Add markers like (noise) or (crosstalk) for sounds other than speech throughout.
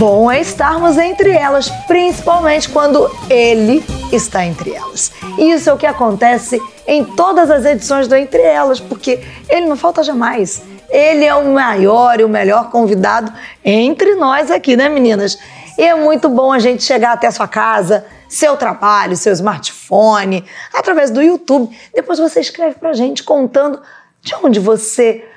Bom é estarmos entre elas, principalmente quando ele está entre elas. Isso é o que acontece em todas as edições do Entre Elas, porque ele não falta jamais. Ele é o maior e o melhor convidado entre nós aqui, né, meninas? E é muito bom a gente chegar até a sua casa, seu trabalho, seu smartphone, através do YouTube. Depois você escreve pra gente contando de onde você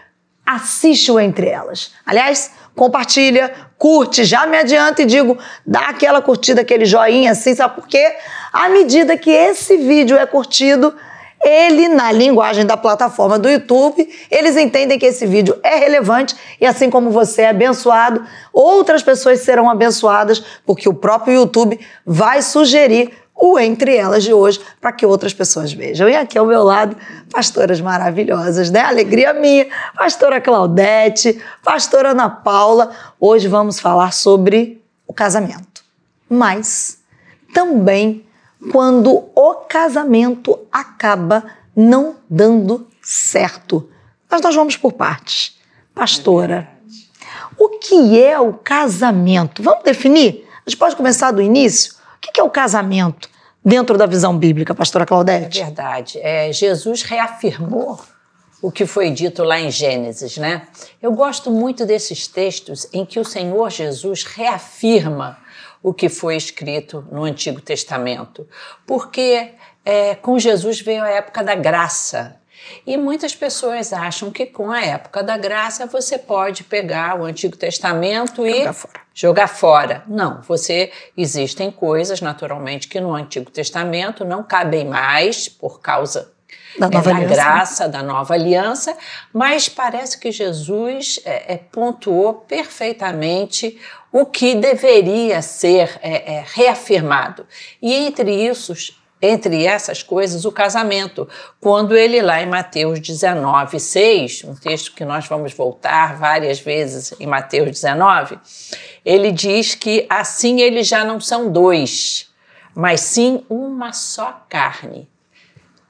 assiste o Entre Elas. Aliás, compartilha, curte, já me adianta e digo, dá aquela curtida, aquele joinha assim, sabe por quê? À medida que esse vídeo é curtido, ele, na linguagem da plataforma do YouTube, eles entendem que esse vídeo é relevante e assim como você é abençoado, outras pessoas serão abençoadas, porque o próprio YouTube vai sugerir o Entre Elas de hoje para que outras pessoas vejam. E aqui ao meu lado, pastoras maravilhosas, né? Alegria minha, pastora Claudete, pastora Ana Paula. Hoje vamos falar sobre o casamento, mas também quando o casamento acaba não dando certo. Mas nós vamos por partes. Pastora, o que é o casamento? Vamos definir? A gente pode começar do início? O que é o casamento dentro da visão bíblica, pastora Claudete? É verdade. É, Jesus reafirmou o que foi dito lá em Gênesis, né? Eu gosto muito desses textos em que o Senhor Jesus reafirma o que foi escrito no Antigo Testamento, porque é, com Jesus veio a época da graça. E muitas pessoas acham que com a época da graça você pode pegar o Antigo Testamento e jogar fora. Jogar fora. Não, você existem coisas naturalmente que no Antigo Testamento não cabem mais por causa da, nova é, da graça da nova aliança, mas parece que Jesus é, é, pontuou perfeitamente o que deveria ser é, é, reafirmado. E entre isso, entre essas coisas, o casamento. Quando ele, lá em Mateus 19, 6, um texto que nós vamos voltar várias vezes em Mateus 19, ele diz que assim eles já não são dois, mas sim uma só carne.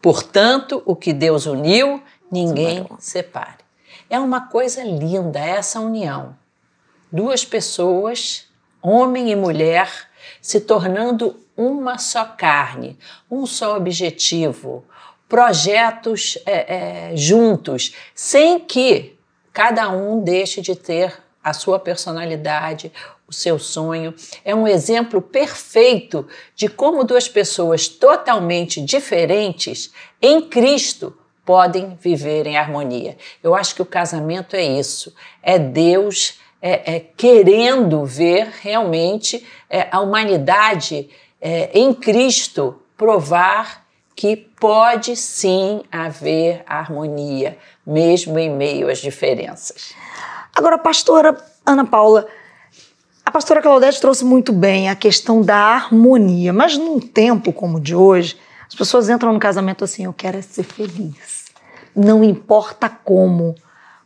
Portanto, o que Deus uniu, ninguém separe. É uma coisa linda essa união duas pessoas, homem e mulher, se tornando uma só carne, um só objetivo, projetos é, é, juntos, sem que cada um deixe de ter a sua personalidade, o seu sonho. É um exemplo perfeito de como duas pessoas totalmente diferentes em Cristo podem viver em harmonia. Eu acho que o casamento é isso, é Deus é, é, querendo ver realmente é, a humanidade é, em Cristo provar que pode sim haver harmonia, mesmo em meio às diferenças. Agora, pastora Ana Paula, a pastora Claudete trouxe muito bem a questão da harmonia, mas num tempo como o de hoje, as pessoas entram no casamento assim: eu quero é ser feliz, não importa como.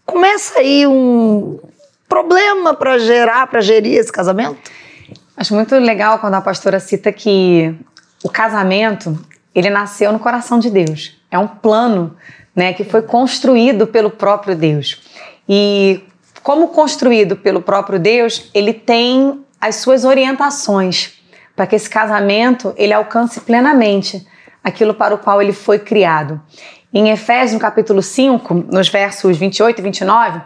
Começa aí um, problema para gerar, para gerir esse casamento? Acho muito legal quando a pastora cita que o casamento, ele nasceu no coração de Deus. É um plano, né, que foi construído pelo próprio Deus. E como construído pelo próprio Deus, ele tem as suas orientações para que esse casamento ele alcance plenamente aquilo para o qual ele foi criado. Em Efésios, no capítulo 5, nos versos 28 e 29,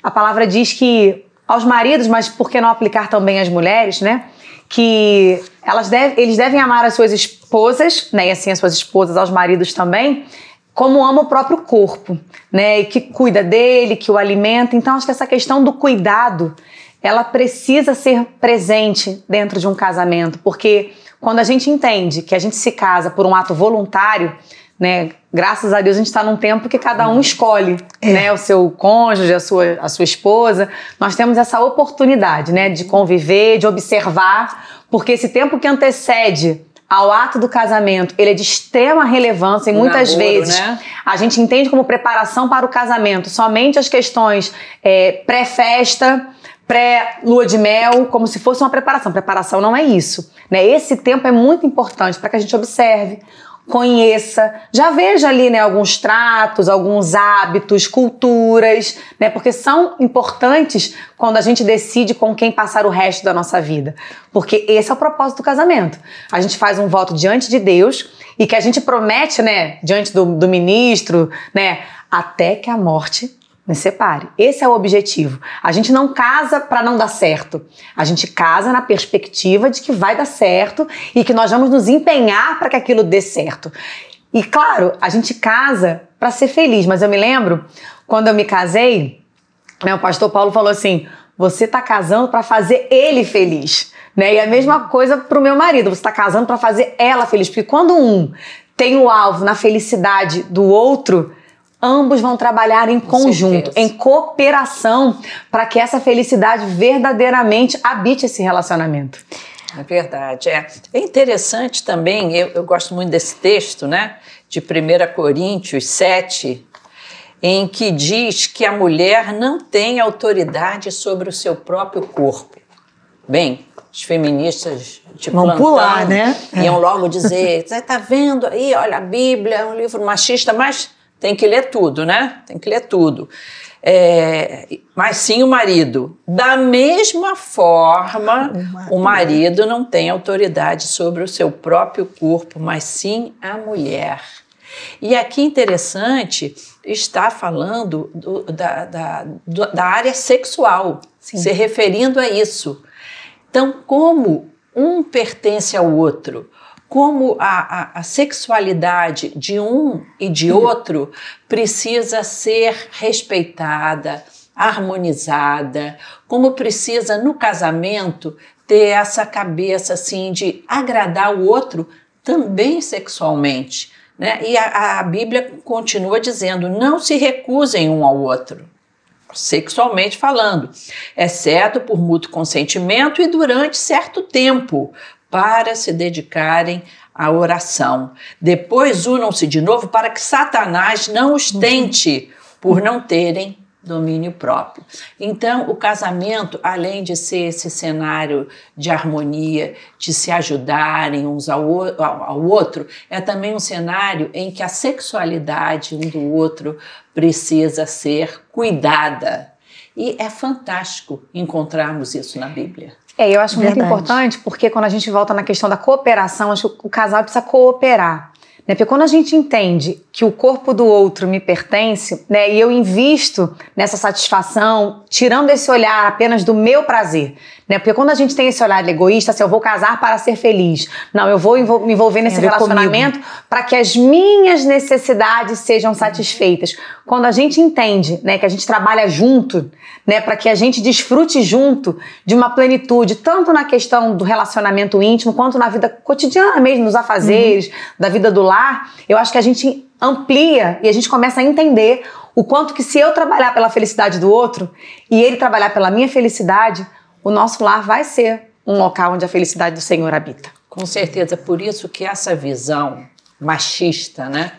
a palavra diz que aos maridos, mas por que não aplicar também às mulheres, né? Que elas deve, eles devem amar as suas esposas, né? E assim as suas esposas aos maridos também, como ama o próprio corpo, né? E que cuida dele, que o alimenta. Então acho que essa questão do cuidado, ela precisa ser presente dentro de um casamento, porque quando a gente entende que a gente se casa por um ato voluntário, né? Graças a Deus a gente está num tempo que cada um escolhe, é. né? O seu cônjuge, a sua, a sua esposa. Nós temos essa oportunidade, né? De conviver, de observar, porque esse tempo que antecede ao ato do casamento, ele é de extrema relevância e muitas namoro, vezes né? a gente entende como preparação para o casamento somente as questões é, pré-festa, pré-lua de mel, como se fosse uma preparação. Preparação não é isso. Né? Esse tempo é muito importante para que a gente observe conheça, já veja ali, né, alguns tratos, alguns hábitos, culturas, né, porque são importantes quando a gente decide com quem passar o resto da nossa vida. Porque esse é o propósito do casamento. A gente faz um voto diante de Deus e que a gente promete, né, diante do, do ministro, né, até que a morte me separe. Esse é o objetivo. A gente não casa para não dar certo. A gente casa na perspectiva de que vai dar certo e que nós vamos nos empenhar para que aquilo dê certo. E claro, a gente casa para ser feliz, mas eu me lembro quando eu me casei, né, o pastor Paulo falou assim: "Você está casando para fazer ele feliz". Né? E a mesma coisa para o meu marido, você está casando para fazer ela feliz, porque quando um tem o alvo na felicidade do outro, ambos vão trabalhar em Com conjunto, certeza. em cooperação, para que essa felicidade verdadeiramente habite esse relacionamento. É verdade. É, é interessante também, eu, eu gosto muito desse texto, né? De 1 Coríntios 7, em que diz que a mulher não tem autoridade sobre o seu próprio corpo. Bem, os feministas de Vão plantão pular, né? iam é. logo dizer, você está vendo aí, olha, a Bíblia é um livro machista, mas tem que ler tudo, né? Tem que ler tudo. É, mas sim o marido. Da mesma forma, o marido não tem autoridade sobre o seu próprio corpo, mas sim a mulher. E aqui interessante está falando do, da, da, da, área sexual, sim. se referindo a isso. Então, como um pertence ao outro, como a, a, a, sexualidade de um e de outro precisa ser respeitada, harmonizada, como precisa no casamento ter essa cabeça assim de agradar o outro também sexualmente. Né? E a, a Bíblia continua dizendo: não se recusem um ao outro sexualmente falando, exceto por mútuo consentimento e durante certo tempo, para se dedicarem à oração. Depois unam-se de novo para que Satanás não os tente por não terem domínio próprio. Então, o casamento, além de ser esse cenário de harmonia, de se ajudarem uns ao, ao, outro, é também um cenário em que a sexualidade um do outro precisa ser cuidada. E é fantástico encontrarmos isso na Bíblia. É, eu acho Verdade. muito importante porque quando a gente volta na questão da cooperação, acho que o casal precisa cooperar. Né? Porque quando a gente entende que o corpo do outro me pertence, né, e eu invisto nessa satisfação, tirando esse olhar apenas do meu prazer, né? Porque quando a gente tem esse olhar egoísta, assim, eu vou casar para ser feliz. Não, eu vou me envolver nesse relacionamento para que as minhas necessidades sejam satisfeitas. Quando a gente entende, né, que a gente trabalha junto, né, para que a gente desfrute junto de uma plenitude, tanto na questão do relacionamento íntimo, quanto na vida cotidiana mesmo, nos afazeres, uhum. da vida do lar, eu acho que a gente amplia e a gente começa a entender o quanto que se eu trabalhar pela felicidade do outro e ele trabalhar pela minha felicidade, o nosso lar vai ser um local onde a felicidade do Senhor habita. Com certeza, por isso que essa visão machista, né?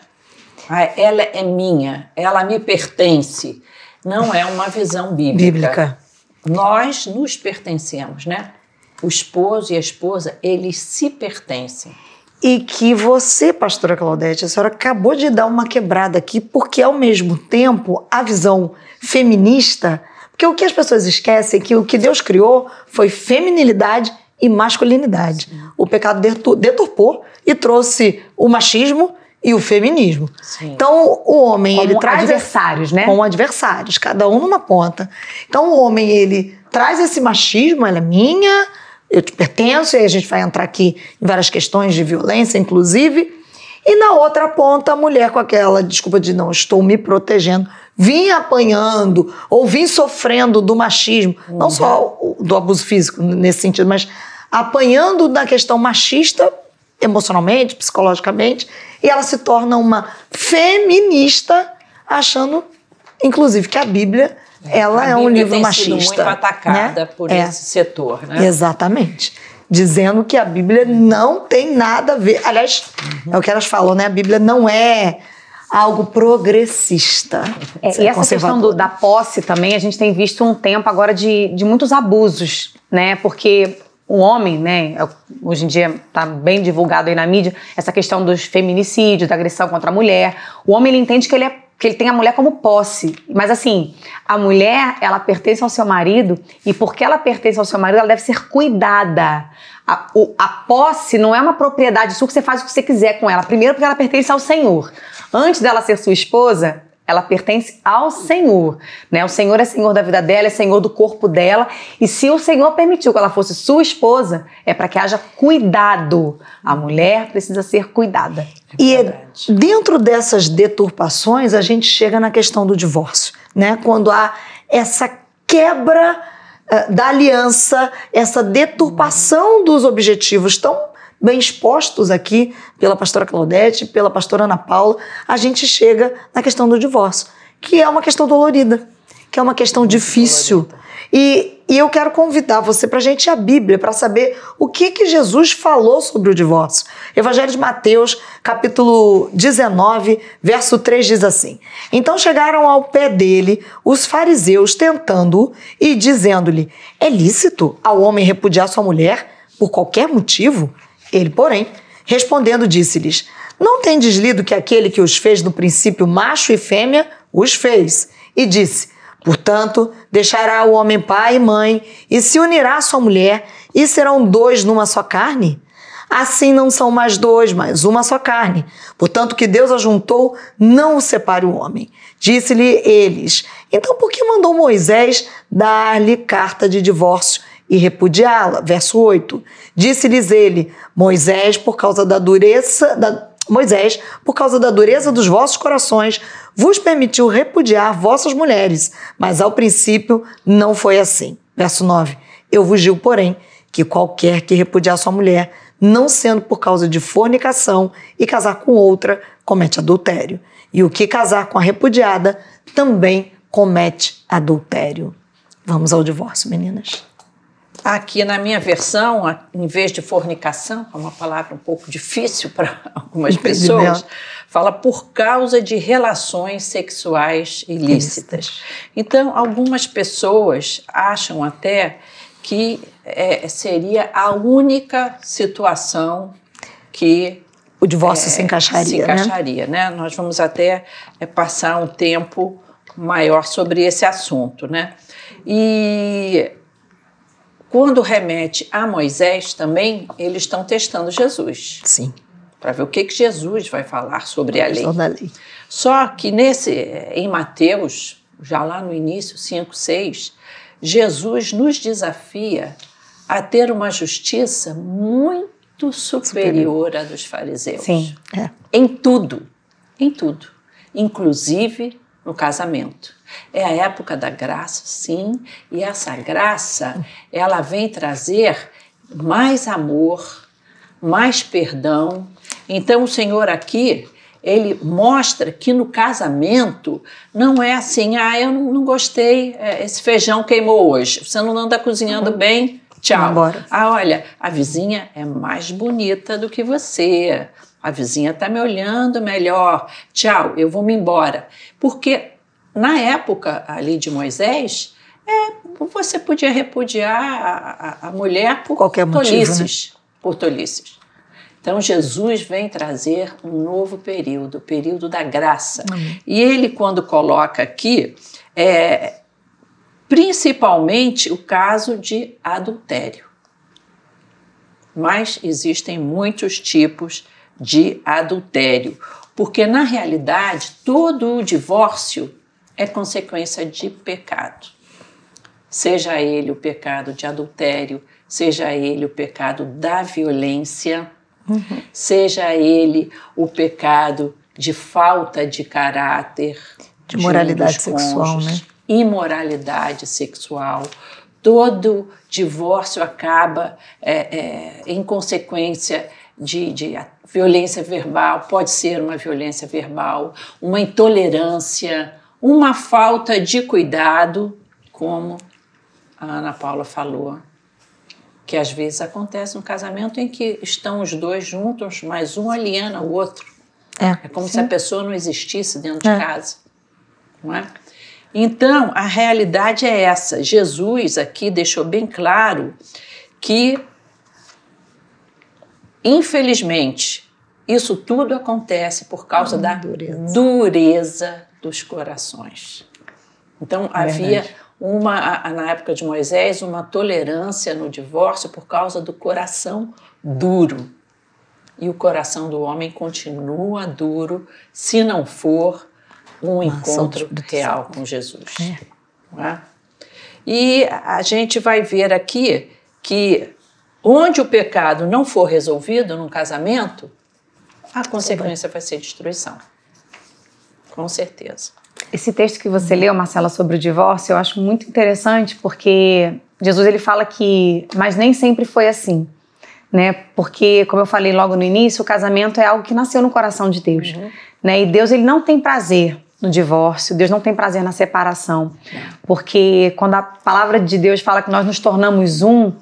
Ela é minha, ela me pertence. Não é uma visão bíblica. bíblica. Nós nos pertencemos, né? O esposo e a esposa, eles se pertencem. E que você, pastora Claudete, a senhora acabou de dar uma quebrada aqui, porque ao mesmo tempo a visão feminista porque o que as pessoas esquecem é que o que Deus criou foi feminilidade e masculinidade. Sim. O pecado deturpou e trouxe o machismo e o feminismo. Sim. Então o homem como ele traz adversários, né? Como adversários, cada um numa ponta. Então o homem ele traz esse machismo, ela é minha, eu te pertenço, e a gente vai entrar aqui em várias questões de violência, inclusive. E na outra ponta, a mulher com aquela desculpa de não estou me protegendo, vim apanhando ou vim sofrendo do machismo, uhum. não só do abuso físico nesse sentido, mas apanhando da questão machista emocionalmente, psicologicamente, e ela se torna uma feminista, achando, inclusive, que a Bíblia ela a é um livro tem machista. Sido muito atacada né? por é. esse setor, né? Exatamente. Dizendo que a Bíblia não tem nada a ver. Aliás, uhum. é o que elas falam, né? A Bíblia não é algo progressista. É, e essa questão do, da posse também, a gente tem visto um tempo agora de, de muitos abusos, né? Porque o homem, né, é hoje em dia está bem divulgado aí na mídia, essa questão dos feminicídios, da agressão contra a mulher. O homem ele entende que ele, é, que ele tem a mulher como posse. Mas assim, a mulher, ela pertence ao seu marido e porque ela pertence ao seu marido, ela deve ser cuidada. A, o, a posse não é uma propriedade sua que você faz o que você quiser com ela. Primeiro porque ela pertence ao Senhor. Antes dela ser sua esposa, ela pertence ao Senhor, né? O Senhor é Senhor da vida dela, é Senhor do corpo dela. E se o Senhor permitiu que ela fosse sua esposa, é para que haja cuidado. A mulher precisa ser cuidada. É e dentro dessas deturpações, a gente chega na questão do divórcio, né? Quando há essa quebra uh, da aliança, essa deturpação dos objetivos tão bem expostos aqui pela pastora Claudete, pela pastora Ana Paula, a gente chega na questão do divórcio, que é uma questão dolorida, que é uma questão difícil. E, e, eu quero convidar você para a gente ir à Bíblia para saber o que, que Jesus falou sobre o divórcio. Evangelho de Mateus, capítulo 19, verso 3 diz assim: Então chegaram ao pé dele os fariseus tentando-o e dizendo-lhe: É lícito ao homem repudiar sua mulher por qualquer motivo? Ele, porém, respondendo, disse-lhes: Não tendes lido que aquele que os fez no princípio macho e fêmea os fez? E disse: Portanto, deixará o homem pai e mãe e se unirá à sua mulher, e serão dois numa só carne? Assim não são mais dois, mas uma só carne. Portanto, que Deus ajuntou, não o separe o homem. Disse-lhe eles: Então, por que mandou Moisés dar-lhe carta de divórcio e repudiá-la. Verso 8. Disse-lhes ele: Moisés, por causa da dureza da Moisés, por causa da dureza dos vossos corações, vos permitiu repudiar vossas mulheres, mas ao princípio não foi assim. Verso 9. Eu vos digo, porém, que qualquer que repudiar sua mulher, não sendo por causa de fornicação e casar com outra, comete adultério. E o que casar com a repudiada também comete adultério. Vamos ao divórcio, meninas. Aqui na minha versão, em vez de fornicação, é uma palavra um pouco difícil para (laughs) algumas pessoas, fala por causa de relações sexuais ilícitas. Então, algumas pessoas acham até que é, seria a única situação que o divórcio é, se encaixaria. Se né? encaixaria, né? né? Nós vamos até é, passar um tempo maior sobre esse assunto, né? E quando remete a Moisés também, eles estão testando Jesus. Sim. Para ver o que, que Jesus vai falar sobre a lei. Da lei. Só que nesse, em Mateus, já lá no início, 5, 6, Jesus nos desafia a ter uma justiça muito superior, superior. à dos fariseus. Sim. É. Em tudo. Em tudo. Inclusive no casamento. É a época da graça, sim, e essa graça, ela vem trazer mais amor, mais perdão. Então o Senhor aqui, ele mostra que no casamento não é assim, ah, eu não gostei, é, esse feijão queimou hoje, você não anda cozinhando uhum. bem, tchau. Ah, olha, a vizinha é mais bonita do que você, a vizinha está me olhando melhor, tchau, eu vou me embora. Porque na época ali de Moisés, é, você podia repudiar a, a, a mulher por qualquer tolices, motivo, né? por tolices. Então Jesus vem trazer um novo período, o período da graça. E ele quando coloca aqui é principalmente o caso de adultério. Mas existem muitos tipos de adultério, porque na realidade todo o divórcio é consequência de pecado. Seja ele o pecado de adultério, seja ele o pecado da violência, uhum. seja ele o pecado de falta de caráter, de moralidade de sexual, né? Imoralidade sexual. Todo divórcio acaba é, é, em consequência de, de violência verbal, pode ser uma violência verbal, uma intolerância, uma falta de cuidado, como a Ana Paula falou, que às vezes acontece no casamento em que estão os dois juntos, mas um aliena o outro. É, é como sim. se a pessoa não existisse dentro é. de casa, não é? Então, a realidade é essa. Jesus aqui deixou bem claro que infelizmente, isso tudo acontece por causa hum, da dureza. dureza. Dos corações. Então, é havia uma, na época de Moisés, uma tolerância no divórcio por causa do coração duro. E o coração do homem continua duro se não for um encontro real com Jesus. É. É? E a gente vai ver aqui que onde o pecado não for resolvido num casamento, a consequência vai ser destruição. Com certeza. Esse texto que você leu, Marcela, sobre o divórcio, eu acho muito interessante porque Jesus ele fala que, mas nem sempre foi assim, né? Porque, como eu falei logo no início, o casamento é algo que nasceu no coração de Deus, uhum. né? E Deus ele não tem prazer no divórcio, Deus não tem prazer na separação, porque quando a palavra de Deus fala que nós nos tornamos um,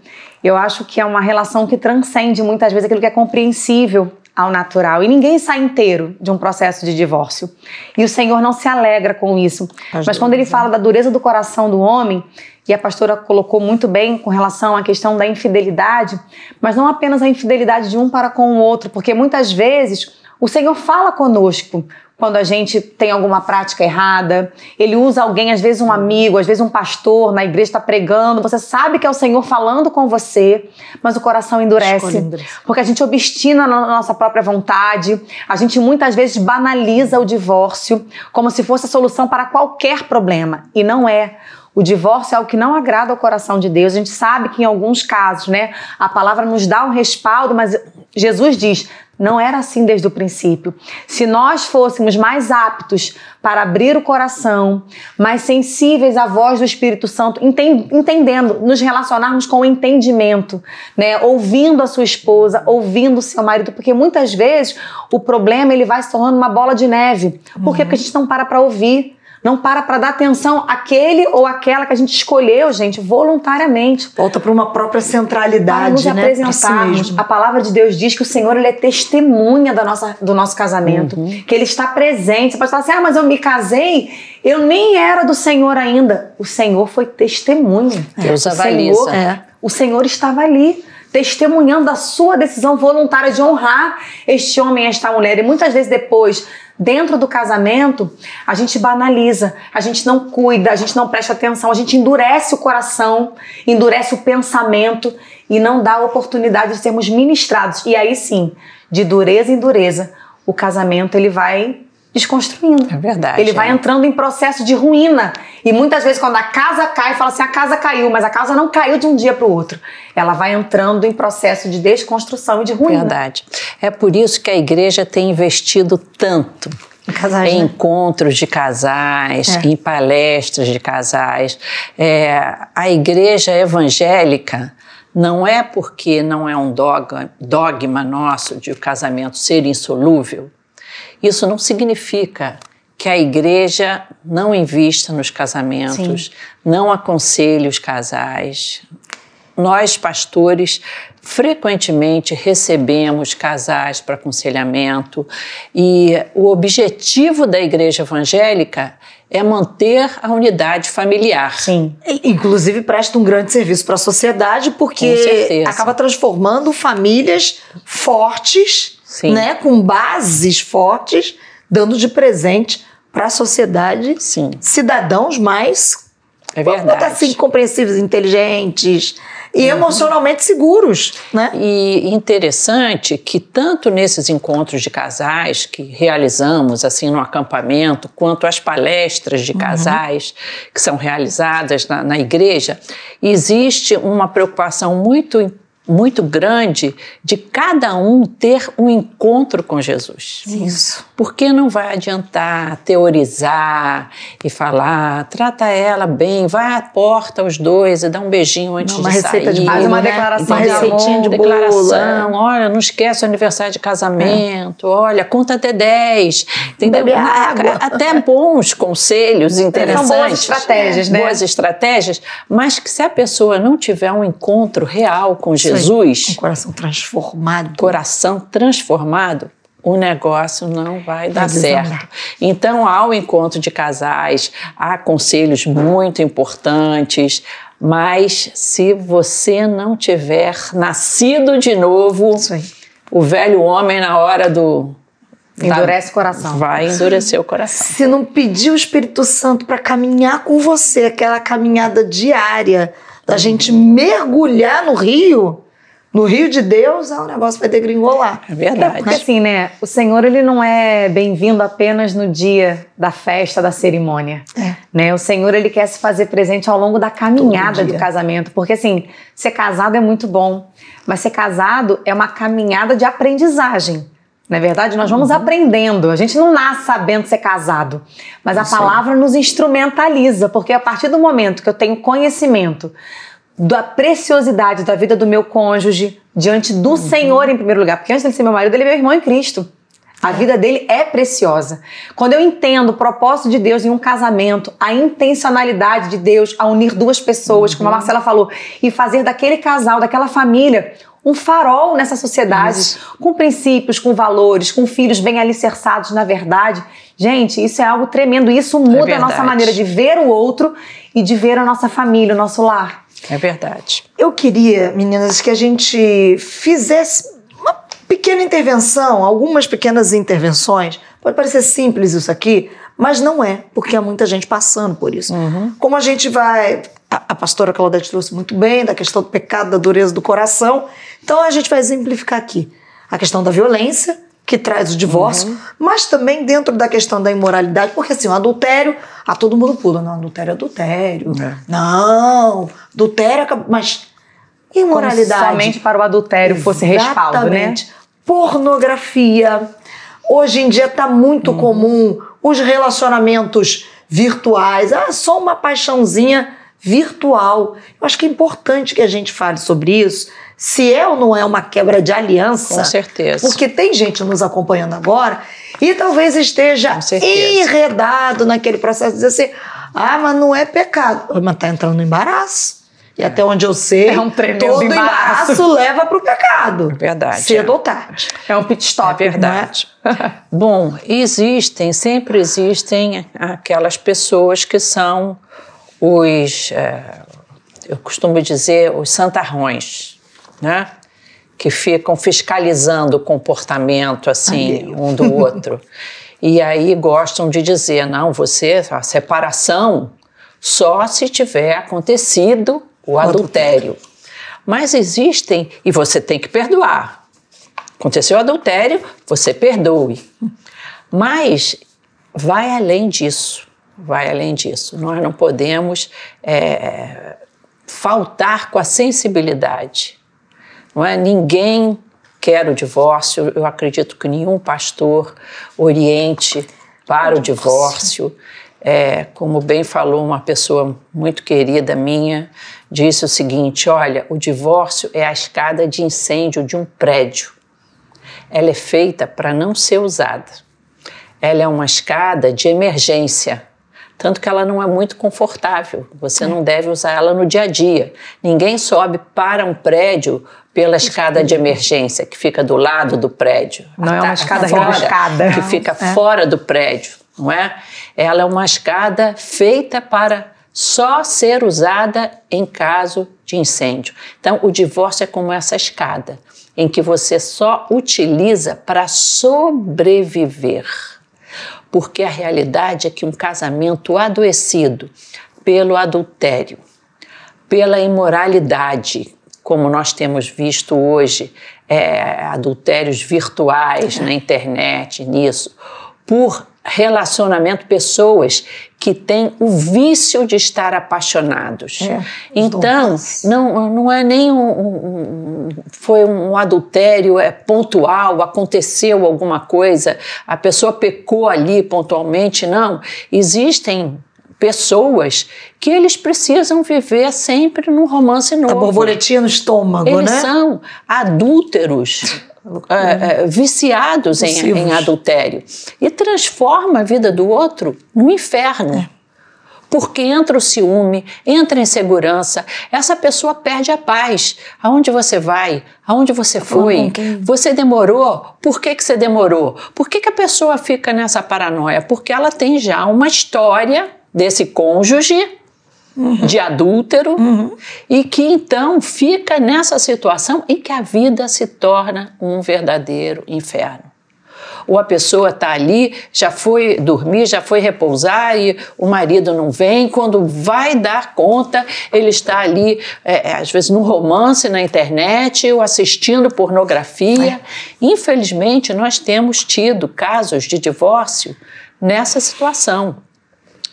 eu acho que é uma relação que transcende muitas vezes aquilo que é compreensível ao natural. E ninguém sai inteiro de um processo de divórcio. E o Senhor não se alegra com isso. As Mas quando ele fala da dureza do coração do homem, e a pastora colocou muito bem com relação à questão da infidelidade, mas não apenas a infidelidade de um para com o outro, porque muitas vezes o Senhor fala conosco quando a gente tem alguma prática errada. Ele usa alguém, às vezes um amigo, às vezes um pastor na igreja está pregando. Você sabe que é o Senhor falando com você, mas o coração endurece. Porque a gente obstina na nossa própria vontade. A gente muitas vezes banaliza o divórcio como se fosse a solução para qualquer problema. E não é. O divórcio é algo que não agrada ao coração de Deus. A gente sabe que em alguns casos, né, a palavra nos dá um respaldo, mas Jesus diz: não era assim desde o princípio. Se nós fôssemos mais aptos para abrir o coração, mais sensíveis à voz do Espírito Santo, entendendo, nos relacionarmos com o entendimento, né? ouvindo a sua esposa, ouvindo o seu marido, porque muitas vezes o problema ele vai se tornando uma bola de neve. Por quê? Porque a gente não para para ouvir. Não para para dar atenção àquele ou àquela que a gente escolheu, gente, voluntariamente. Volta para uma própria centralidade, para nos né? apresentarmos. Si a palavra de Deus diz que o Senhor ele é testemunha da nossa, do nosso casamento, uhum. que ele está presente. Você pode falar assim: "Ah, mas eu me casei, eu nem era do Senhor ainda". O Senhor foi testemunha. Deus o avaliza. Senhor, é, o Senhor estava ali testemunhando a sua decisão voluntária de honrar este homem esta mulher. E muitas vezes depois Dentro do casamento, a gente banaliza, a gente não cuida, a gente não presta atenção, a gente endurece o coração, endurece o pensamento e não dá a oportunidade de sermos ministrados. E aí sim, de dureza em dureza, o casamento ele vai desconstruindo. É verdade. Ele é. vai entrando em processo de ruína. E muitas vezes, quando a casa cai, fala assim: a casa caiu, mas a casa não caiu de um dia para o outro. Ela vai entrando em processo de desconstrução e de ruína. Verdade. É por isso que a igreja tem investido tanto Casais, em né? encontros de casais, é. em palestras de casais. É, a igreja evangélica não é porque não é um dogma, dogma nosso de o casamento ser insolúvel isso não significa que a igreja não invista nos casamentos, Sim. não aconselhe os casais. Nós, pastores, frequentemente recebemos casais para aconselhamento e o objetivo da igreja evangélica é manter a unidade familiar. Sim. Inclusive presta um grande serviço para a sociedade porque acaba transformando famílias fortes Sim. né, com bases fortes, dando de presente para a sociedade Sim. cidadãos mais é verdade. assim, compreensivos, inteligentes e uhum. emocionalmente seguros, né? E interessante que tanto nesses encontros de casais que realizamos assim no acampamento, quanto as palestras de uhum. casais uhum. que são realizadas na, na igreja, existe uma preocupação muito importante muito grande de cada um ter um encontro com Jesus. Isso. Porque não vai adiantar teorizar e falar, trata ela bem, vai à porta os dois e dá um beijinho antes não, uma de receita sair. De bolo, Faz uma né? declaração uma de receitinha de declaração, bolo, olha, não esquece o aniversário de casamento, é. olha, conta até 10. Entendeu? Bebe água. Até bons conselhos interessantes. São boas estratégias, né? Boas estratégias, mas que se a pessoa não tiver um encontro real com Jesus, Sim, um coração transformado, coração transformado, o negócio não vai dar certo. Então, há o encontro de casais, há conselhos muito importantes, mas se você não tiver nascido de novo, o velho homem na hora do Endurece o coração. Vai endurecer o coração. Se não pedir o Espírito Santo para caminhar com você, aquela caminhada diária, da gente mergulhar no rio, no rio de Deus, ah, o negócio vai degringolar. É verdade. É porque assim, né? O Senhor, ele não é bem-vindo apenas no dia da festa, da cerimônia. É. Né? O Senhor, ele quer se fazer presente ao longo da caminhada do casamento. Porque assim, ser casado é muito bom, mas ser casado é uma caminhada de aprendizagem. Na é verdade, nós vamos uhum. aprendendo. A gente não nasce sabendo ser casado, mas a palavra nos instrumentaliza, porque a partir do momento que eu tenho conhecimento da preciosidade da vida do meu cônjuge diante do uhum. Senhor em primeiro lugar, porque antes de ser meu marido, ele é meu irmão em Cristo. A vida dele é preciosa. Quando eu entendo o propósito de Deus em um casamento, a intencionalidade de Deus a unir duas pessoas, uhum. como a uhum. Marcela falou, e fazer daquele casal, daquela família, um farol nessa sociedade, isso. com princípios, com valores, com filhos bem alicerçados na verdade. Gente, isso é algo tremendo. Isso muda é a nossa maneira de ver o outro e de ver a nossa família, o nosso lar. É verdade. Eu queria, meninas, que a gente fizesse uma pequena intervenção, algumas pequenas intervenções. Pode parecer simples isso aqui, mas não é, porque há muita gente passando por isso. Uhum. Como a gente vai. A, a pastora Claudete trouxe muito bem da questão do pecado, da dureza do coração. Então a gente vai exemplificar aqui a questão da violência, que traz o divórcio, uhum. mas também dentro da questão da imoralidade, porque assim, o adultério, a todo mundo pula, não, adultério é adultério. É. Não, adultério, mas imoralidade. Como somente para o adultério fosse respaldo, né? Pornografia. Hoje em dia está muito uhum. comum os relacionamentos virtuais. Ah, só uma paixãozinha virtual. Eu acho que é importante que a gente fale sobre isso. Se é ou não é uma quebra de aliança. Com certeza. Porque tem gente nos acompanhando agora e talvez esteja enredado naquele processo de dizer assim: ah, mas não é pecado. Mas tá entrando no embaraço. E até onde eu sei, é um todo embaraço. embaraço leva para o pecado. É verdade. Cedo é. ou tarde. É um pit stop. É verdade. É? (laughs) Bom, existem, sempre existem aquelas pessoas que são os, é, eu costumo dizer, os santarrões, né? Que ficam fiscalizando o comportamento, assim, Ai, um do outro. (laughs) e aí gostam de dizer, não, você, a separação só se tiver acontecido o adultério. Mas existem, e você tem que perdoar. Aconteceu o adultério, você perdoe. Mas vai além disso. Vai além disso. Nós não podemos é, faltar com a sensibilidade. Não é? Ninguém quer o divórcio. Eu acredito que nenhum pastor oriente para o divórcio. É, como bem falou uma pessoa muito querida minha, disse o seguinte: olha, o divórcio é a escada de incêndio de um prédio. Ela é feita para não ser usada. Ela é uma escada de emergência, tanto que ela não é muito confortável. Você não deve usar ela no dia a dia. Ninguém sobe para um prédio pela escada de emergência que fica do lado do prédio. Não é uma escada rebuscada. Que fica é. fora do prédio, não é? Ela é uma escada feita para só ser usada em caso de incêndio. Então, o divórcio é como essa escada, em que você só utiliza para sobreviver. Porque a realidade é que um casamento adoecido pelo adultério, pela imoralidade, como nós temos visto hoje, é, adultérios virtuais na internet, nisso, por relacionamento, pessoas que têm o vício de estar apaixonados. É, então, não, não é nem um, um, foi um adultério é pontual, aconteceu alguma coisa, a pessoa pecou ali pontualmente, não. Existem pessoas que eles precisam viver sempre num romance novo. A borboletinha no estômago, eles né? Eles são adúlteros é, é, viciados em, em, adultério e transforma a vida do outro no inferno. É. Porque entra o ciúme, entra a insegurança, essa pessoa perde a paz. Aonde você vai? Aonde você foi? Você demorou? Por que, que você demorou? Por que, que a pessoa fica nessa paranoia? Porque ela tem já uma história desse cônjuge uhum. de adúltero uhum. e que então fica nessa situação em que a vida se torna um verdadeiro inferno ou a pessoa está ali, já foi dormir, já foi repousar e o marido não vem. Quando vai dar conta, ele está ali, é, é às vezes, no romance na internet ou assistindo pornografia. É. Infelizmente, nós temos tido casos de divórcio nessa situação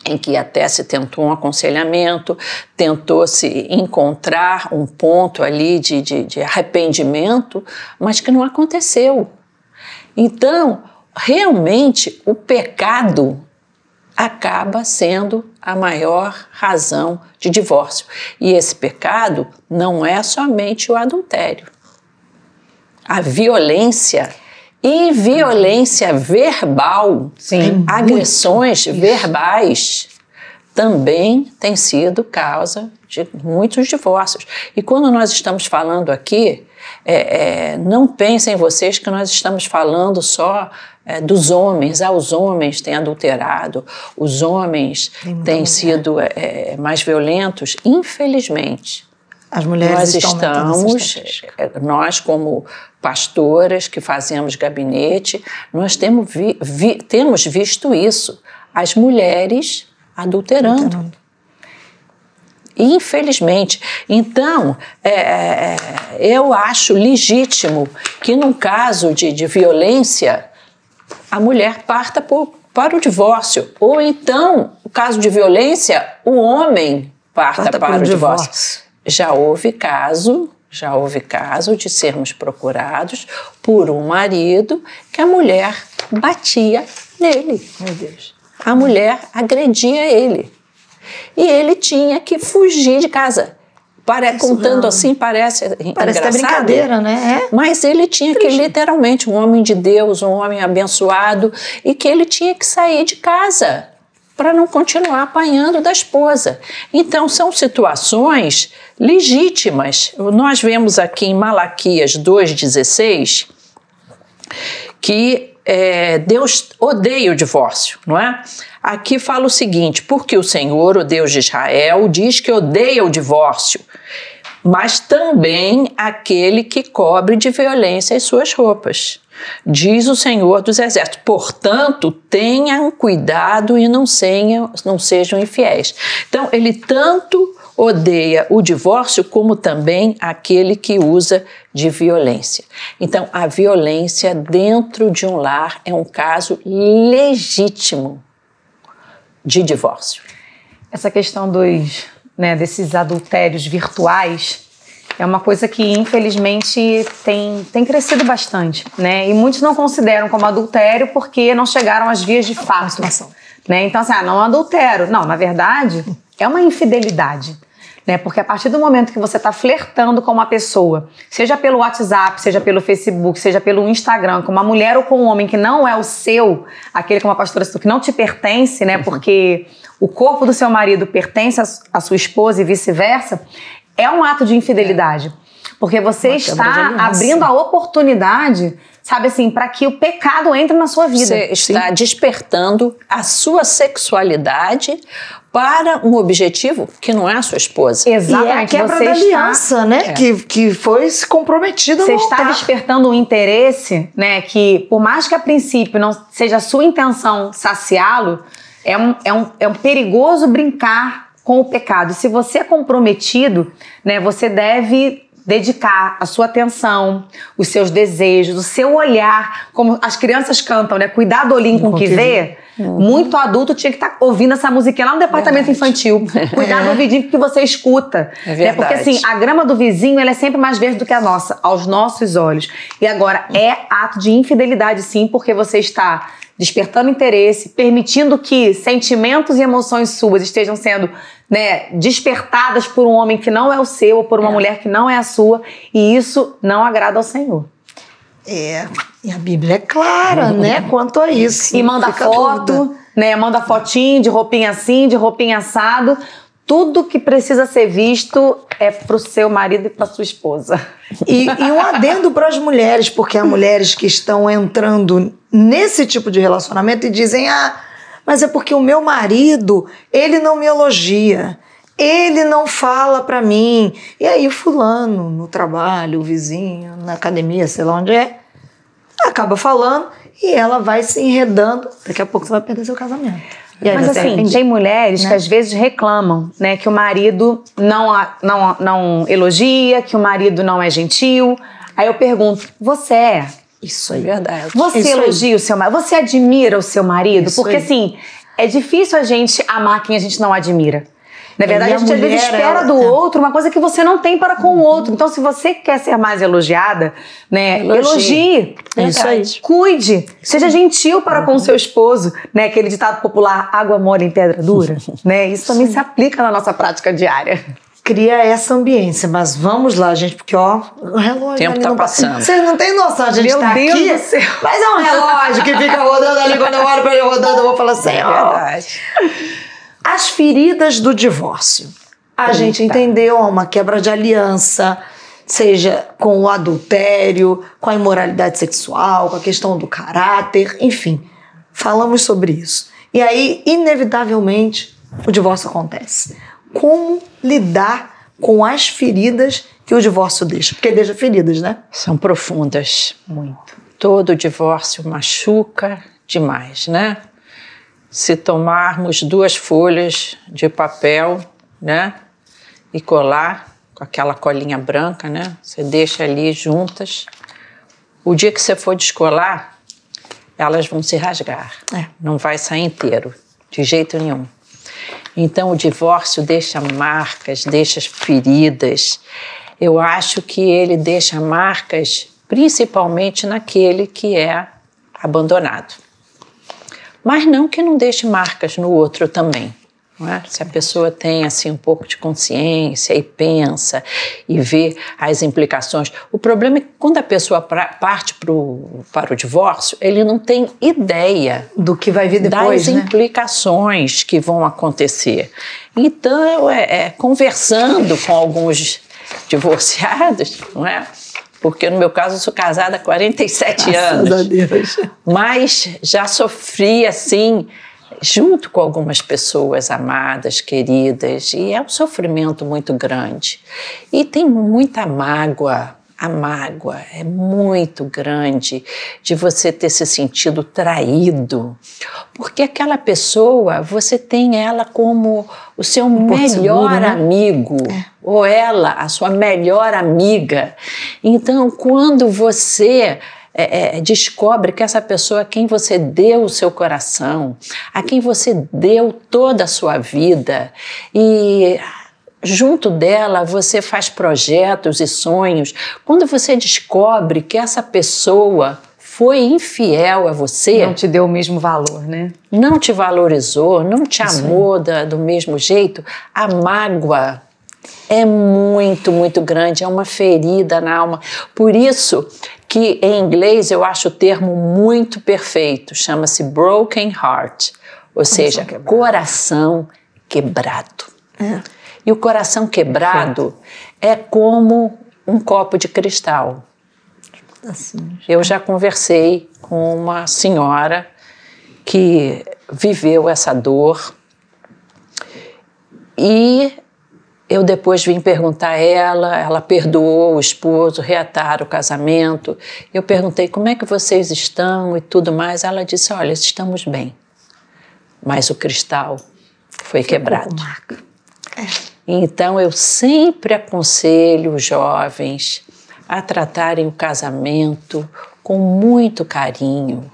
em que até se tentou um aconselhamento, tentou se encontrar um ponto ali de, de, de arrependimento, mas que não aconteceu. Então, realmente, o pecado acaba sendo a maior razão de divórcio. E esse pecado não é somente o adultério. A violência e violência verbal, Sim, agressões verbais, também tem sido causa de muitos divórcios. E quando nós estamos falando aqui é, é, não pensem vocês que nós estamos falando só é, dos homens, ah, os homens têm adulterado, os homens têm sido é, é, mais violentos. Infelizmente, as mulheres nós estamos, é, nós como pastoras que fazemos gabinete, nós temos, vi, vi, temos visto isso, as mulheres adulterando. adulterando. Infelizmente. Então, é, é, eu acho legítimo que, num caso de, de violência, a mulher parta por, para o divórcio. Ou então, no caso de violência, o homem parta, parta para o divórcio. divórcio. Já houve caso já houve caso de sermos procurados por um marido que a mulher batia nele. Meu Deus. A mulher agredia ele e ele tinha que fugir de casa. Para, contando não. assim, parece Parece engraçado, brincadeira, né? É. Mas ele tinha Triste. que, literalmente, um homem de Deus, um homem abençoado, e que ele tinha que sair de casa para não continuar apanhando da esposa. Então, são situações legítimas. Nós vemos aqui em Malaquias 2,16 que é, Deus odeia o divórcio, não é? Aqui fala o seguinte: porque o Senhor, o Deus de Israel, diz que odeia o divórcio, mas também aquele que cobre de violência as suas roupas. Diz o Senhor dos Exércitos. Portanto, tenham cuidado e não, sejam, não sejam infiéis. Então, ele tanto odeia o divórcio como também aquele que usa de violência. Então, a violência dentro de um lar é um caso legítimo de divórcio. Essa questão dos, né, desses adultérios virtuais é uma coisa que infelizmente tem, tem crescido bastante, né? E muitos não consideram como adultério porque não chegaram às vias de fato. Né? Então, assim, ah, não adultério. Não, na verdade, é uma infidelidade né? Porque a partir do momento que você está flertando com uma pessoa, seja pelo WhatsApp, seja pelo Facebook, seja pelo Instagram, com uma mulher ou com um homem que não é o seu, aquele que uma pastora citou, que não te pertence, né? Uhum. Porque o corpo do seu marido pertence à sua esposa e vice-versa, é um ato de infidelidade. Porque você uma está abrindo a oportunidade sabe assim, para que o pecado entre na sua vida. Você está Sim. despertando a sua sexualidade para um objetivo que não é a sua esposa. Exatamente. E é a quebra você da aliança, né? É. Que, que foi se comprometida Você está despertando um interesse, né? Que por mais que a princípio não seja a sua intenção saciá-lo, é um, é, um, é um perigoso brincar com o pecado. Se você é comprometido, né? Você deve dedicar a sua atenção, os seus desejos, o seu olhar, como as crianças cantam, né? Cuidar do olhinho com o que, vê. Uhum. Muito adulto tinha que estar tá ouvindo essa musiquinha lá no departamento verdade. infantil. (laughs) Cuidar do vidinho que você escuta. É verdade. Né? Porque assim, a grama do vizinho ela é sempre mais verde do que a nossa, aos nossos olhos. E agora, é ato de infidelidade sim, porque você está despertando interesse, permitindo que sentimentos e emoções suas estejam sendo né, despertadas por um homem que não é o seu ou por uma é. mulher que não é a sua, e isso não agrada ao Senhor. É, e a Bíblia é clara, né, quanto a isso. E manda foto, né, manda fotinho de roupinha assim, de roupinha assado. Tudo que precisa ser visto é pro seu marido e pra sua esposa. E, e um adendo para as mulheres, porque há mulheres que estão entrando nesse tipo de relacionamento e dizem: ah, mas é porque o meu marido, ele não me elogia. ele não fala para mim. E aí o fulano no trabalho, o vizinho, na academia, sei lá onde é, acaba falando e ela vai se enredando. Daqui a pouco você vai perder seu casamento. Mas assim, tem mulheres né? que às vezes reclamam, né, que o marido não, não, não elogia, que o marido não é gentil. Aí eu pergunto, você é? Isso aí. Verdade. Você Isso elogia aí. o seu marido? Você admira o seu marido? Isso Porque aí. assim, é difícil a gente amar quem a gente não admira. Na verdade, a gente às vezes espera ela, do é. outro uma coisa que você não tem para com o outro. Então, se você quer ser mais elogiada, né, elogie. elogie Isso aí. Cuide. Seja gentil para com o seu esposo, né? Aquele ditado popular, água mole em pedra dura, (laughs) né? Isso também Sim. se aplica na nossa prática diária cria essa ambiência. Mas vamos lá, gente, porque ó, o relógio. O tempo tá passando. Vocês não têm noção, a gente Meu tá Deus aqui. Do céu. Mas é um relógio que fica rodando ali quando eu olho pra ele rodando, eu vou falar assim, ó. Verdade. As feridas do divórcio. A Eita. gente entendeu uma quebra de aliança, seja com o adultério, com a imoralidade sexual, com a questão do caráter, enfim. Falamos sobre isso. E aí, inevitavelmente, o divórcio acontece. Como lidar com as feridas que o divórcio deixa? Porque deixa feridas, né? São profundas. Muito. Todo divórcio machuca demais, né? se tomarmos duas folhas de papel, né, e colar com aquela colinha branca, né, você deixa ali juntas. O dia que você for descolar, elas vão se rasgar, é. não vai sair inteiro, de jeito nenhum. Então o divórcio deixa marcas, deixa feridas. Eu acho que ele deixa marcas principalmente naquele que é abandonado. Mas não que não deixe marcas no outro também. É? Se a pessoa tem assim um pouco de consciência e pensa e vê as implicações. O problema é que quando a pessoa parte pro, para o divórcio, ele não tem ideia do que vai vir depois, das né? implicações que vão acontecer. Então, é, é, conversando com alguns divorciados, não é? porque no meu caso eu sou casada há 47 Graças anos. A Deus. Mas já sofri assim, junto com algumas pessoas amadas, queridas, e é um sofrimento muito grande. E tem muita mágoa, a mágoa é muito grande de você ter se sentido traído, porque aquela pessoa, você tem ela como o seu um melhor seguro, né? amigo, é. ou ela, a sua melhor amiga. Então, quando você é, é, descobre que essa pessoa a quem você deu o seu coração, a quem você deu toda a sua vida, e junto dela você faz projetos e sonhos. Quando você descobre que essa pessoa foi infiel a você. Não te deu o mesmo valor, né? Não te valorizou, não te Isso amou da, do mesmo jeito. A mágoa é muito, muito grande, é uma ferida na alma. Por isso que em inglês eu acho o termo muito perfeito, chama-se broken heart, ou seja, quebrado. coração quebrado. É. E o coração quebrado é como um copo de cristal. Assim, eu já conversei com uma senhora que viveu essa dor e eu depois vim perguntar a ela, ela perdoou o esposo, reataram o casamento. Eu perguntei como é que vocês estão e tudo mais. Ela disse: Olha, estamos bem, mas o cristal foi quebrado. É. Então eu sempre aconselho os jovens a tratarem o casamento com muito carinho,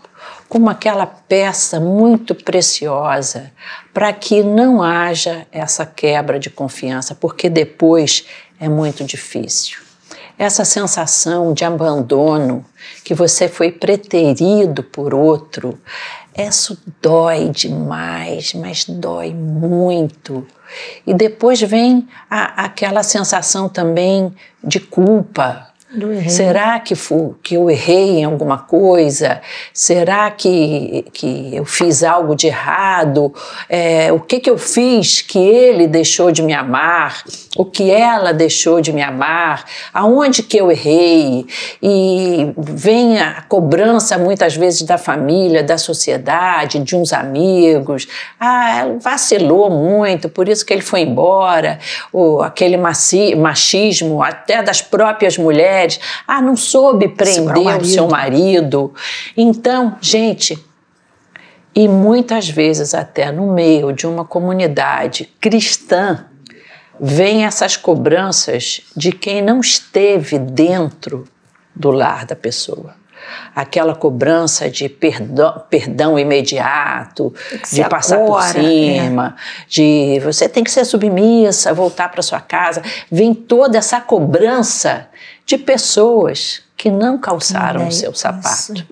como aquela peça muito preciosa, para que não haja essa quebra de confiança, porque depois é muito difícil. Essa sensação de abandono, que você foi preterido por outro, isso dói demais, mas dói muito. E depois vem a, aquela sensação também de culpa, Será que, fui, que eu errei em alguma coisa? Será que, que eu fiz algo de errado? É, o que, que eu fiz que ele deixou de me amar? O que ela deixou de me amar? Aonde que eu errei? E vem a cobrança muitas vezes da família, da sociedade, de uns amigos. Ah, ela vacilou muito, por isso que ele foi embora. Ou aquele machismo até das próprias mulheres mulheres. Ah, não soube prender o, o seu marido. Então, gente, e muitas vezes até no meio de uma comunidade cristã, vem essas cobranças de quem não esteve dentro do lar da pessoa. Aquela cobrança de perdão, perdão imediato, de passar agora, por cima, é. de você tem que ser submissa, voltar para sua casa. Vem toda essa cobrança de pessoas que não calçaram o seu sapato.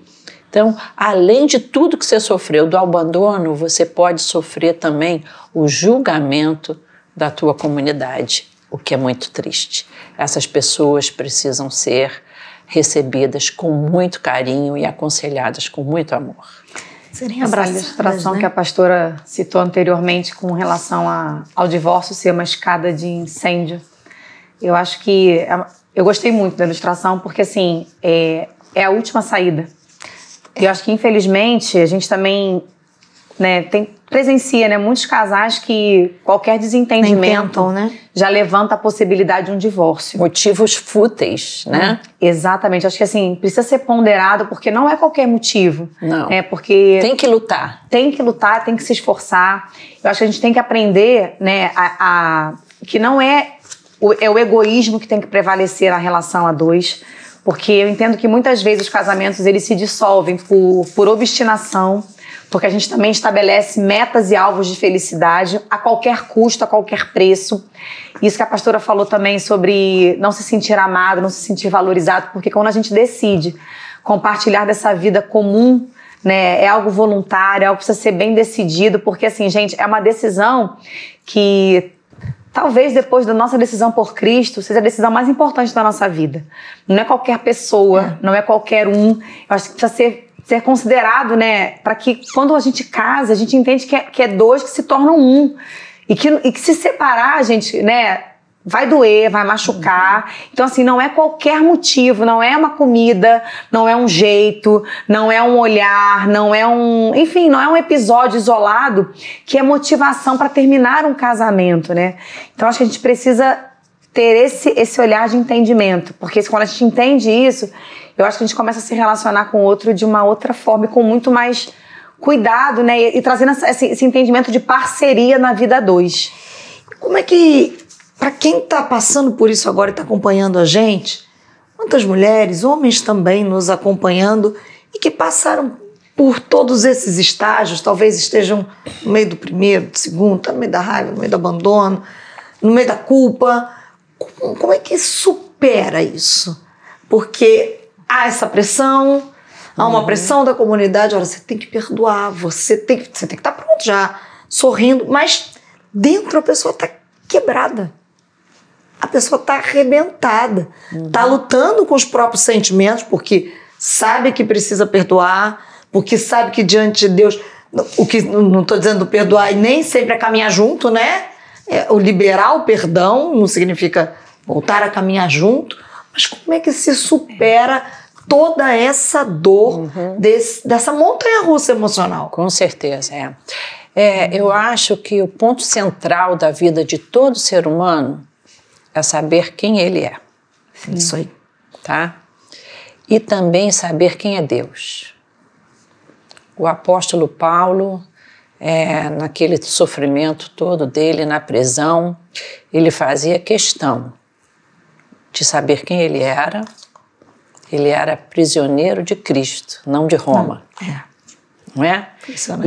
Então, além de tudo que você sofreu do abandono, você pode sofrer também o julgamento da tua comunidade, o que é muito triste. Essas pessoas precisam ser recebidas com muito carinho e aconselhadas com muito amor. Seria Essa ilustração né? que a pastora citou anteriormente com relação a, ao divórcio ser uma escada de incêndio. Eu acho que é eu gostei muito da ilustração porque, assim, é, é a última saída. E eu acho que, infelizmente, a gente também né, tem, presencia né, muitos casais que qualquer desentendimento tentam, né? já levanta a possibilidade de um divórcio. Motivos fúteis, né? Hum, exatamente. Acho que assim, precisa ser ponderado porque não é qualquer motivo. Não. É porque. Tem que lutar. Tem que lutar, tem que se esforçar. Eu acho que a gente tem que aprender né, a, a que não é o, é o egoísmo que tem que prevalecer na relação a dois, porque eu entendo que muitas vezes os casamentos eles se dissolvem por, por obstinação, porque a gente também estabelece metas e alvos de felicidade a qualquer custo, a qualquer preço. Isso que a pastora falou também sobre não se sentir amado, não se sentir valorizado, porque quando a gente decide compartilhar dessa vida comum, né, é algo voluntário, é algo que precisa ser bem decidido, porque assim, gente, é uma decisão que talvez depois da nossa decisão por Cristo seja a decisão mais importante da nossa vida. Não é qualquer pessoa, é. não é qualquer um. Eu acho que precisa ser, ser considerado, né? Para que quando a gente casa, a gente entende que é, que é dois que se tornam um. E que, e que se separar, gente, né? Vai doer, vai machucar. Uhum. Então, assim, não é qualquer motivo, não é uma comida, não é um jeito, não é um olhar, não é um. Enfim, não é um episódio isolado que é motivação para terminar um casamento, né? Então, acho que a gente precisa ter esse, esse olhar de entendimento, porque quando a gente entende isso, eu acho que a gente começa a se relacionar com o outro de uma outra forma e com muito mais cuidado, né? E, trazendo esse, entendimento de parceria na vida dois. Como é que para quem está passando por isso agora e está acompanhando a gente, quantas mulheres, homens também nos acompanhando e que passaram por todos esses estágios, talvez estejam no meio do primeiro, do segundo, tá no meio da raiva, no meio do abandono, no meio da culpa. Como, como é que supera isso? Porque há essa pressão, há uma uhum. pressão da comunidade, olha, você tem que perdoar, você tem, você tem que estar tá pronto já, sorrindo, mas dentro a pessoa está quebrada a pessoa está arrebentada, está uhum. lutando com os próprios sentimentos, porque sabe que precisa perdoar, porque sabe que diante de Deus, o que não estou dizendo perdoar e nem sempre é caminhar junto, né? É, o liberar o perdão não significa voltar a caminhar junto, mas como é que se supera toda essa dor uhum. desse, dessa montanha russa emocional? Com certeza, é. é. Eu acho que o ponto central da vida de todo ser humano é saber quem ele é. Sim. Isso aí. Tá? E também saber quem é Deus. O apóstolo Paulo, é, naquele sofrimento todo dele na prisão, ele fazia questão de saber quem ele era. Ele era prisioneiro de Cristo, não de Roma. Não, é não é?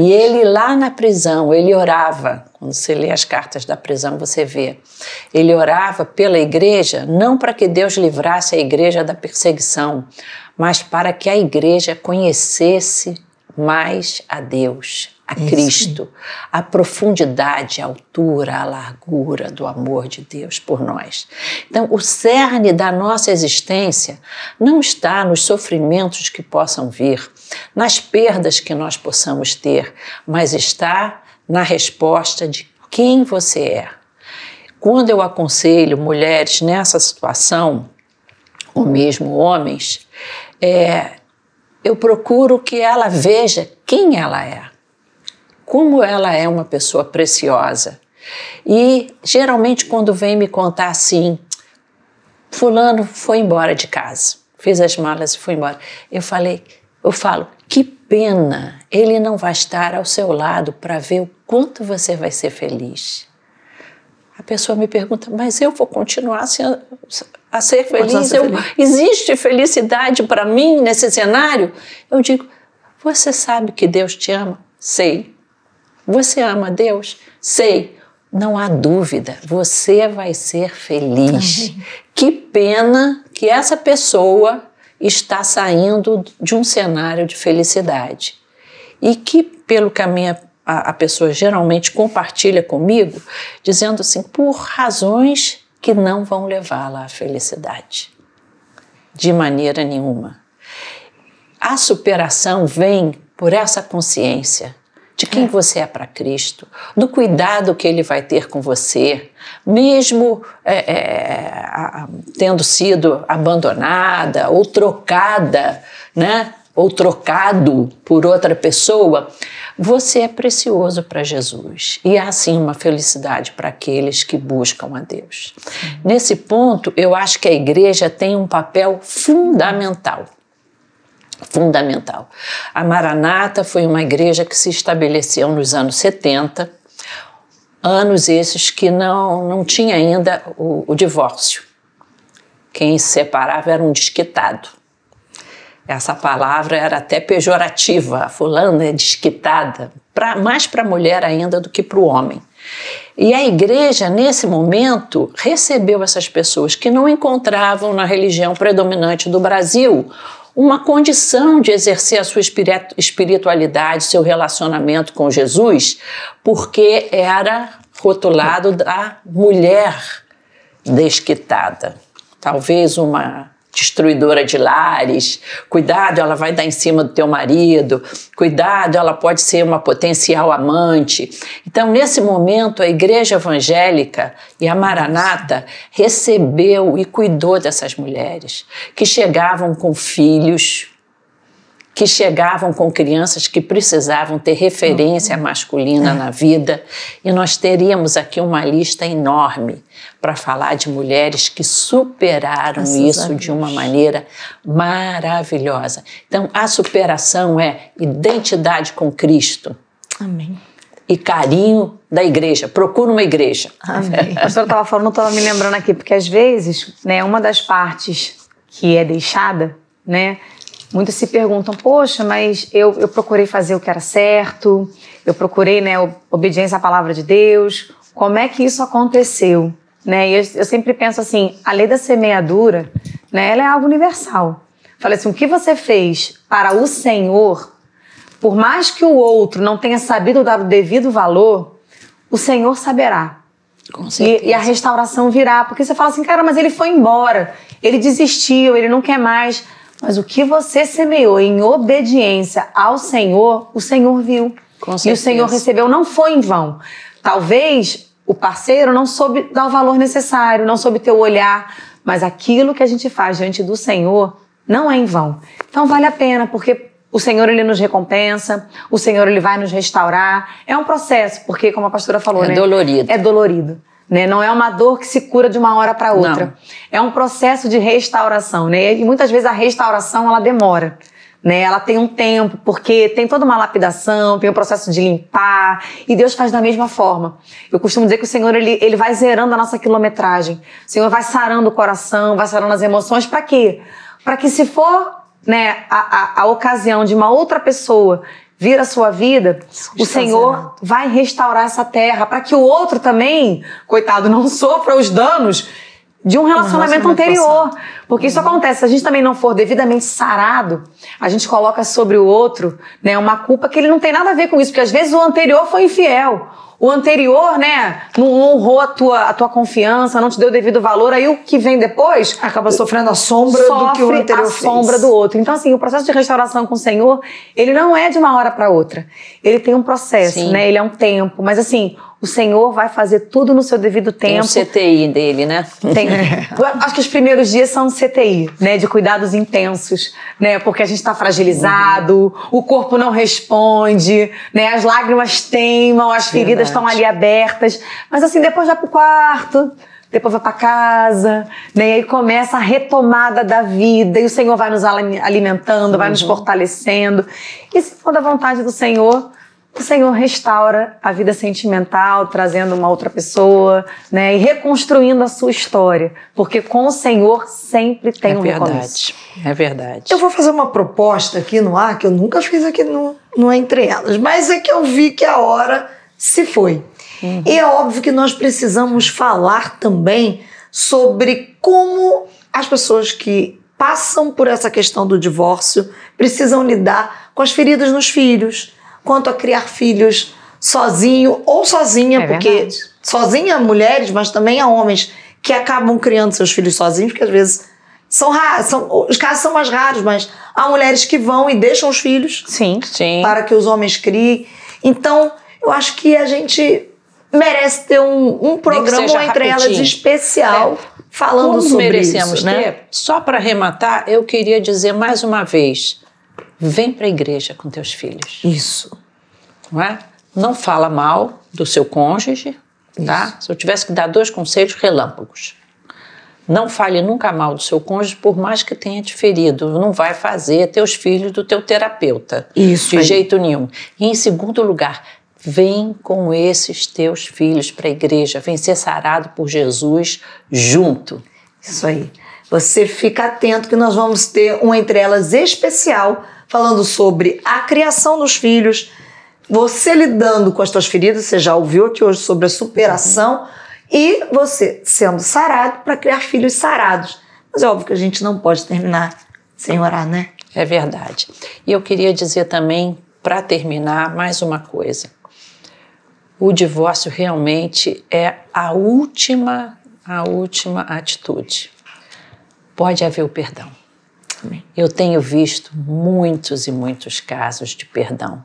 E ele lá na prisão, ele orava. Quando você lê as cartas da prisão, você vê. Ele orava pela igreja, não para que Deus livrasse a igreja da perseguição, mas para que a igreja conhecesse mais a Deus, a Isso. Cristo, a profundidade, a altura, a largura do amor de Deus por nós. Então, o cerne da nossa existência não está nos sofrimentos que possam vir, nas perdas que nós possamos ter, mas está na resposta de quem você é. Quando eu aconselho mulheres nessa situação, ou mesmo homens, é, eu procuro que ela veja quem ela é como ela é uma pessoa preciosa. E geralmente, quando vem me contar assim, Fulano foi embora de casa, fez as malas e foi embora. Eu falei, eu falo, que pena, ele não vai estar ao seu lado para ver o quanto você vai ser feliz. A pessoa me pergunta, mas eu vou continuar a ser, a ser feliz? Eu, feliz. Existe felicidade para mim nesse cenário? Eu digo, você sabe que Deus te ama? Sei. Você ama Deus? Sei. Não há dúvida, você vai ser feliz. Que pena que essa pessoa está saindo de um cenário de felicidade. E que, pelo que a minha a, a pessoa geralmente compartilha comigo, dizendo assim, por razões que não vão levá-la à felicidade. De maneira nenhuma. A superação vem por essa consciência de quem é. você é para Cristo, do cuidado que Ele vai ter com você, mesmo é, é, tendo sido abandonada ou trocada, né? Ou trocado por outra pessoa, você é precioso para Jesus e há sim uma felicidade para aqueles que buscam a Deus. Nesse ponto, eu acho que a igreja tem um papel fundamental fundamental. A Maranata foi uma igreja que se estabeleceu nos anos 70, anos esses que não, não tinha ainda o, o divórcio. Quem se separava era um desquitado. Essa palavra era até pejorativa, fulana é desquitada, pra, mais para a mulher ainda do que para o homem. E a igreja, nesse momento, recebeu essas pessoas que não encontravam na religião predominante do Brasil uma condição de exercer a sua espiritualidade, seu relacionamento com Jesus, porque era rotulado da mulher desquitada. Talvez uma destruidora de lares, cuidado, ela vai dar em cima do teu marido, cuidado, ela pode ser uma potencial amante. Então, nesse momento, a igreja evangélica e a Maranata recebeu e cuidou dessas mulheres que chegavam com filhos, que chegavam com crianças que precisavam ter referência masculina na vida, e nós teríamos aqui uma lista enorme para falar de mulheres que superaram Graças isso de uma maneira maravilhosa. Então, a superação é identidade com Cristo. Amém. E carinho da igreja. Procura uma igreja. Amém. (laughs) A pastora estava falando, estava me lembrando aqui, porque às vezes, né, uma das partes que é deixada, né, muitos se perguntam, poxa, mas eu, eu procurei fazer o que era certo, eu procurei, né, obediência à palavra de Deus, como é que isso aconteceu? Né? E eu, eu sempre penso assim, a lei da semeadura, né, ela é algo universal. Falei assim, o que você fez para o Senhor, por mais que o outro não tenha sabido dar o devido valor, o Senhor saberá. E, e a restauração virá. Porque você fala assim, cara, mas ele foi embora, ele desistiu, ele não quer mais. Mas o que você semeou em obediência ao Senhor, o Senhor viu. E o Senhor recebeu, não foi em vão. Talvez o parceiro não soube dar o valor necessário, não soube ter o olhar, mas aquilo que a gente faz diante do Senhor não é em vão. Então vale a pena, porque o Senhor ele nos recompensa, o Senhor ele vai nos restaurar. É um processo, porque como a pastora falou, é né? dolorido. É dolorido. Né? Não é uma dor que se cura de uma hora para outra. Não. É um processo de restauração, né? E muitas vezes a restauração ela demora né? Ela tem um tempo, porque tem toda uma lapidação, tem o um processo de limpar, e Deus faz da mesma forma. Eu costumo dizer que o Senhor, ele, ele vai zerando a nossa quilometragem. O Senhor vai sarando o coração, vai sarando as emoções, para quê? Para que se for, né, a, a, a ocasião de uma outra pessoa vir a sua vida, o Senhor vai restaurar essa terra para que o outro também, coitado, não (laughs) sofra os danos de um relacionamento, um relacionamento anterior. Passado. Porque isso acontece, se a gente também não for devidamente sarado, a gente coloca sobre o outro né, uma culpa que ele não tem nada a ver com isso, porque às vezes o anterior foi infiel. O anterior, né, não honrou a tua, a tua confiança, não te deu o devido valor, aí o que vem depois acaba sofrendo a sombra do que o anterior a fez. sombra do outro. Então assim, o processo de restauração com o Senhor, ele não é de uma hora para outra. Ele tem um processo, Sim. né? Ele é um tempo, mas assim, o Senhor vai fazer tudo no seu devido tempo. Tem o CTI dele, né? Tem. (laughs) Acho que os primeiros dias são CTI, né? De cuidados intensos, né? Porque a gente está fragilizado, uhum. o corpo não responde, né? As lágrimas teimam, as feridas estão ali abertas. Mas assim, depois vai pro quarto, depois vai para casa, né? E aí começa a retomada da vida e o Senhor vai nos alimentando, uhum. vai nos uhum. fortalecendo. E se for da vontade do Senhor, o Senhor restaura a vida sentimental, trazendo uma outra pessoa, né, e reconstruindo a sua história, porque com o Senhor sempre tem é um verdade, recomeço. É verdade. Eu vou fazer uma proposta aqui no ar que eu nunca fiz aqui no, no Entre Elas, mas é que eu vi que a hora se foi. Uhum. E é óbvio que nós precisamos falar também sobre como as pessoas que passam por essa questão do divórcio precisam lidar com as feridas nos filhos quanto a criar filhos sozinho ou sozinha, é porque verdade. sozinha mulheres, mas também há homens que acabam criando seus filhos sozinhos, porque às vezes são raros, são, os casos são mais raros, mas há mulheres que vão e deixam os filhos sim, sim. para que os homens criem. Então, eu acho que a gente merece ter um, um programa entre rapidinho. elas especial é. falando Como sobre merecemos isso, né? ter, só para arrematar, eu queria dizer mais uma vez, Vem para a igreja com teus filhos. Isso. Não é? Não fala mal do seu cônjuge, tá? Se eu tivesse que dar dois conselhos relâmpagos. Não fale nunca mal do seu cônjuge, por mais que tenha te ferido. Não vai fazer teus filhos do teu terapeuta. Isso. De aí. jeito nenhum. E em segundo lugar, vem com esses teus filhos para a igreja. Vem ser sarado por Jesus junto. Isso aí. Você fica atento que nós vamos ter um entre elas especial falando sobre a criação dos filhos, você lidando com as suas feridas, você já ouviu aqui hoje sobre a superação, e você sendo sarado para criar filhos sarados. Mas é óbvio que a gente não pode terminar sem orar, né? É verdade. E eu queria dizer também, para terminar, mais uma coisa. O divórcio realmente é a última, a última atitude. Pode haver o perdão. Eu tenho visto muitos e muitos casos de perdão,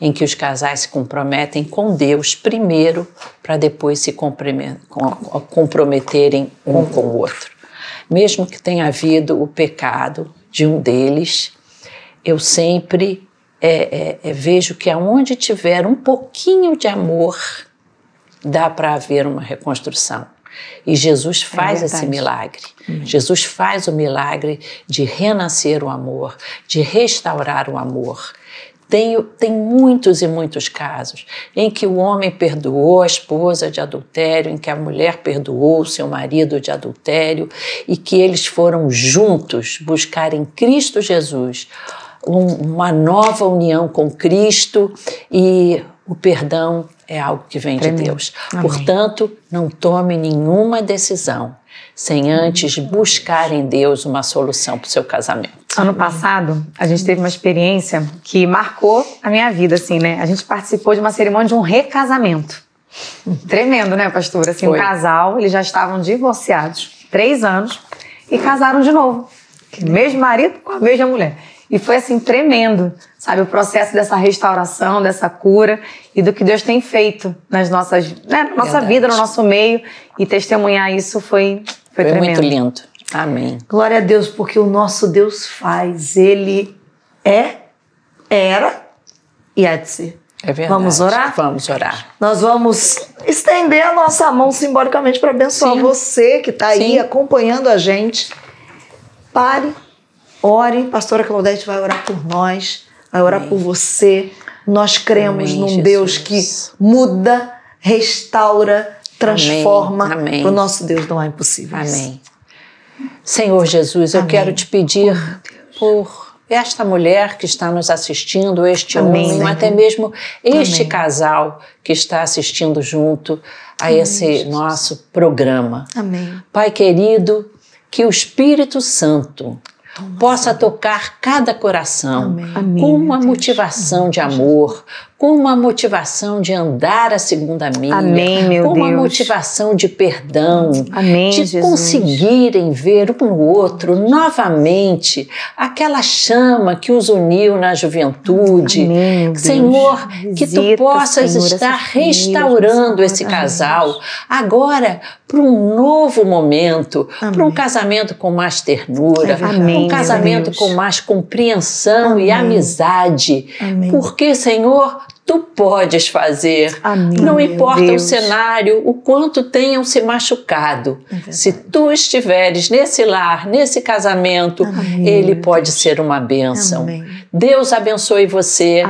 em que os casais se comprometem com Deus primeiro, para depois se comprometerem um com o outro. Mesmo que tenha havido o pecado de um deles, eu sempre é, é, é, vejo que aonde tiver um pouquinho de amor, dá para haver uma reconstrução. E Jesus é faz é esse milagre. Uhum. Jesus faz o milagre de renascer o amor, de restaurar o amor. Tem, tem muitos e muitos casos em que o homem perdoou a esposa de adultério, em que a mulher perdoou o seu marido de adultério e que eles foram juntos buscar em Cristo Jesus um, uma nova união com Cristo e o perdão é algo que vem Tremendo. de Deus. Amém. Portanto, não tome nenhuma decisão sem antes buscar em Deus uma solução para o seu casamento. Ano passado, a gente teve uma experiência que marcou a minha vida, assim, né? A gente participou de uma cerimônia de um recasamento. Tremendo, né, pastor? Assim, Foi. um casal, eles já estavam divorciados, três anos, e casaram de novo. Mesmo marido com a mesma mulher. E foi assim tremendo, sabe, o processo dessa restauração, dessa cura e do que Deus tem feito nas nossas, né, na nossa vida, no nosso meio e testemunhar isso foi foi, foi muito lindo. Amém. Glória a Deus, porque o nosso Deus faz, ele é, era e há de ser. É verdade. Vamos orar? Vamos orar. Nós vamos estender a nossa mão simbolicamente para abençoar Sim. você que está aí acompanhando a gente. Pare Ore, pastora Claudete vai orar por nós, vai orar Amém. por você. Nós cremos Amém, num Jesus. Deus que muda, restaura, transforma. Para o nosso Deus não há impossíveis. Amém. Senhor Jesus, eu quero te pedir por esta mulher que está nos assistindo, este Amém, homem, ou até mesmo este Amém. casal que está assistindo junto a Amém, esse Jesus. nosso programa. Pai querido, que o Espírito Santo possa tocar cada coração Amém. com uma motivação de amor, com uma motivação de andar a segunda milha, Amém, meu com Deus. uma motivação de perdão, Amém, de Jesus. conseguirem ver um no outro novamente aquela chama que os uniu na juventude. Amém, Senhor, que tu possas Senhor, estar restaurando esse casal agora para um novo momento, para um casamento com mais ternura, para um casamento com mais compreensão e amizade. Porque, Senhor, tu podes fazer. Amém, Não importa o cenário, o quanto tenham se machucado. É se tu estiveres nesse lar, nesse casamento, Amém. ele pode ser uma bênção. Amém. Deus abençoe você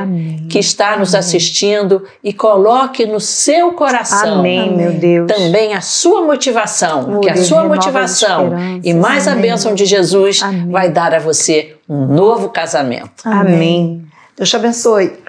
que está nos assistindo e coloque no seu coração Amém, meu Deus. também a sua motivação, oh, que a Deus, sua motivação e mais a bênção de Jesus vai dar a você um novo casamento. Amém. Deus te abençoe.